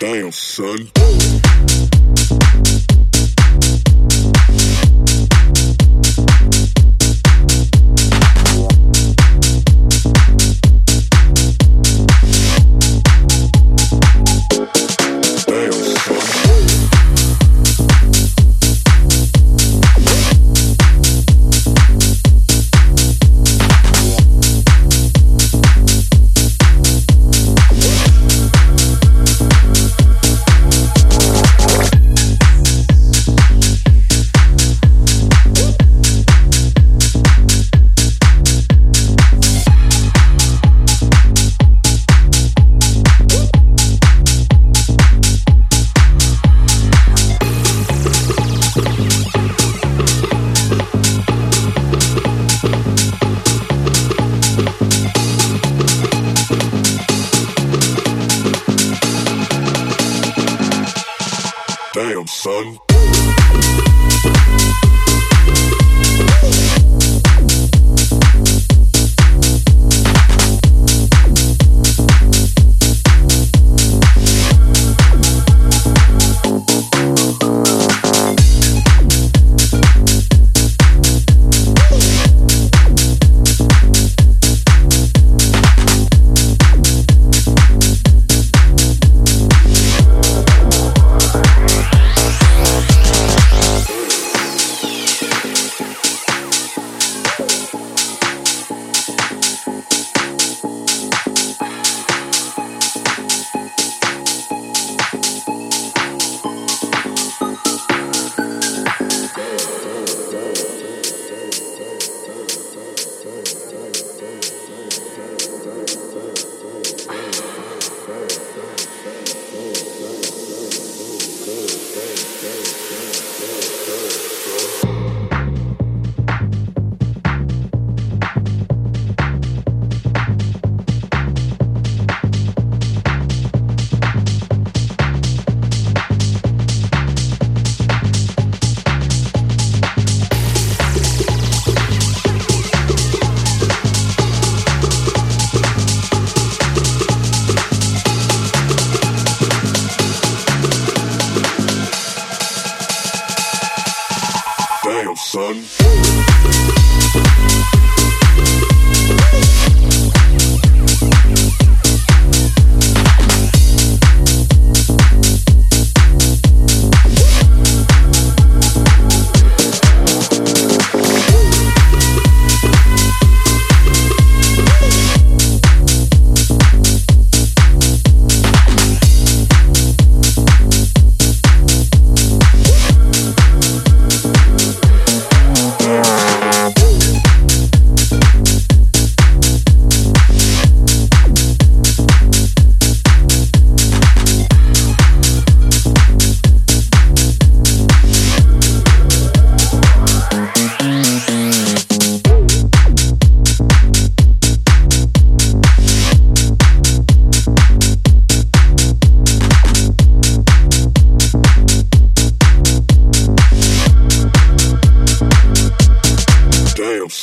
Damn, son. Damn, son. Damn, son.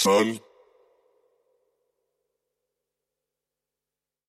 son.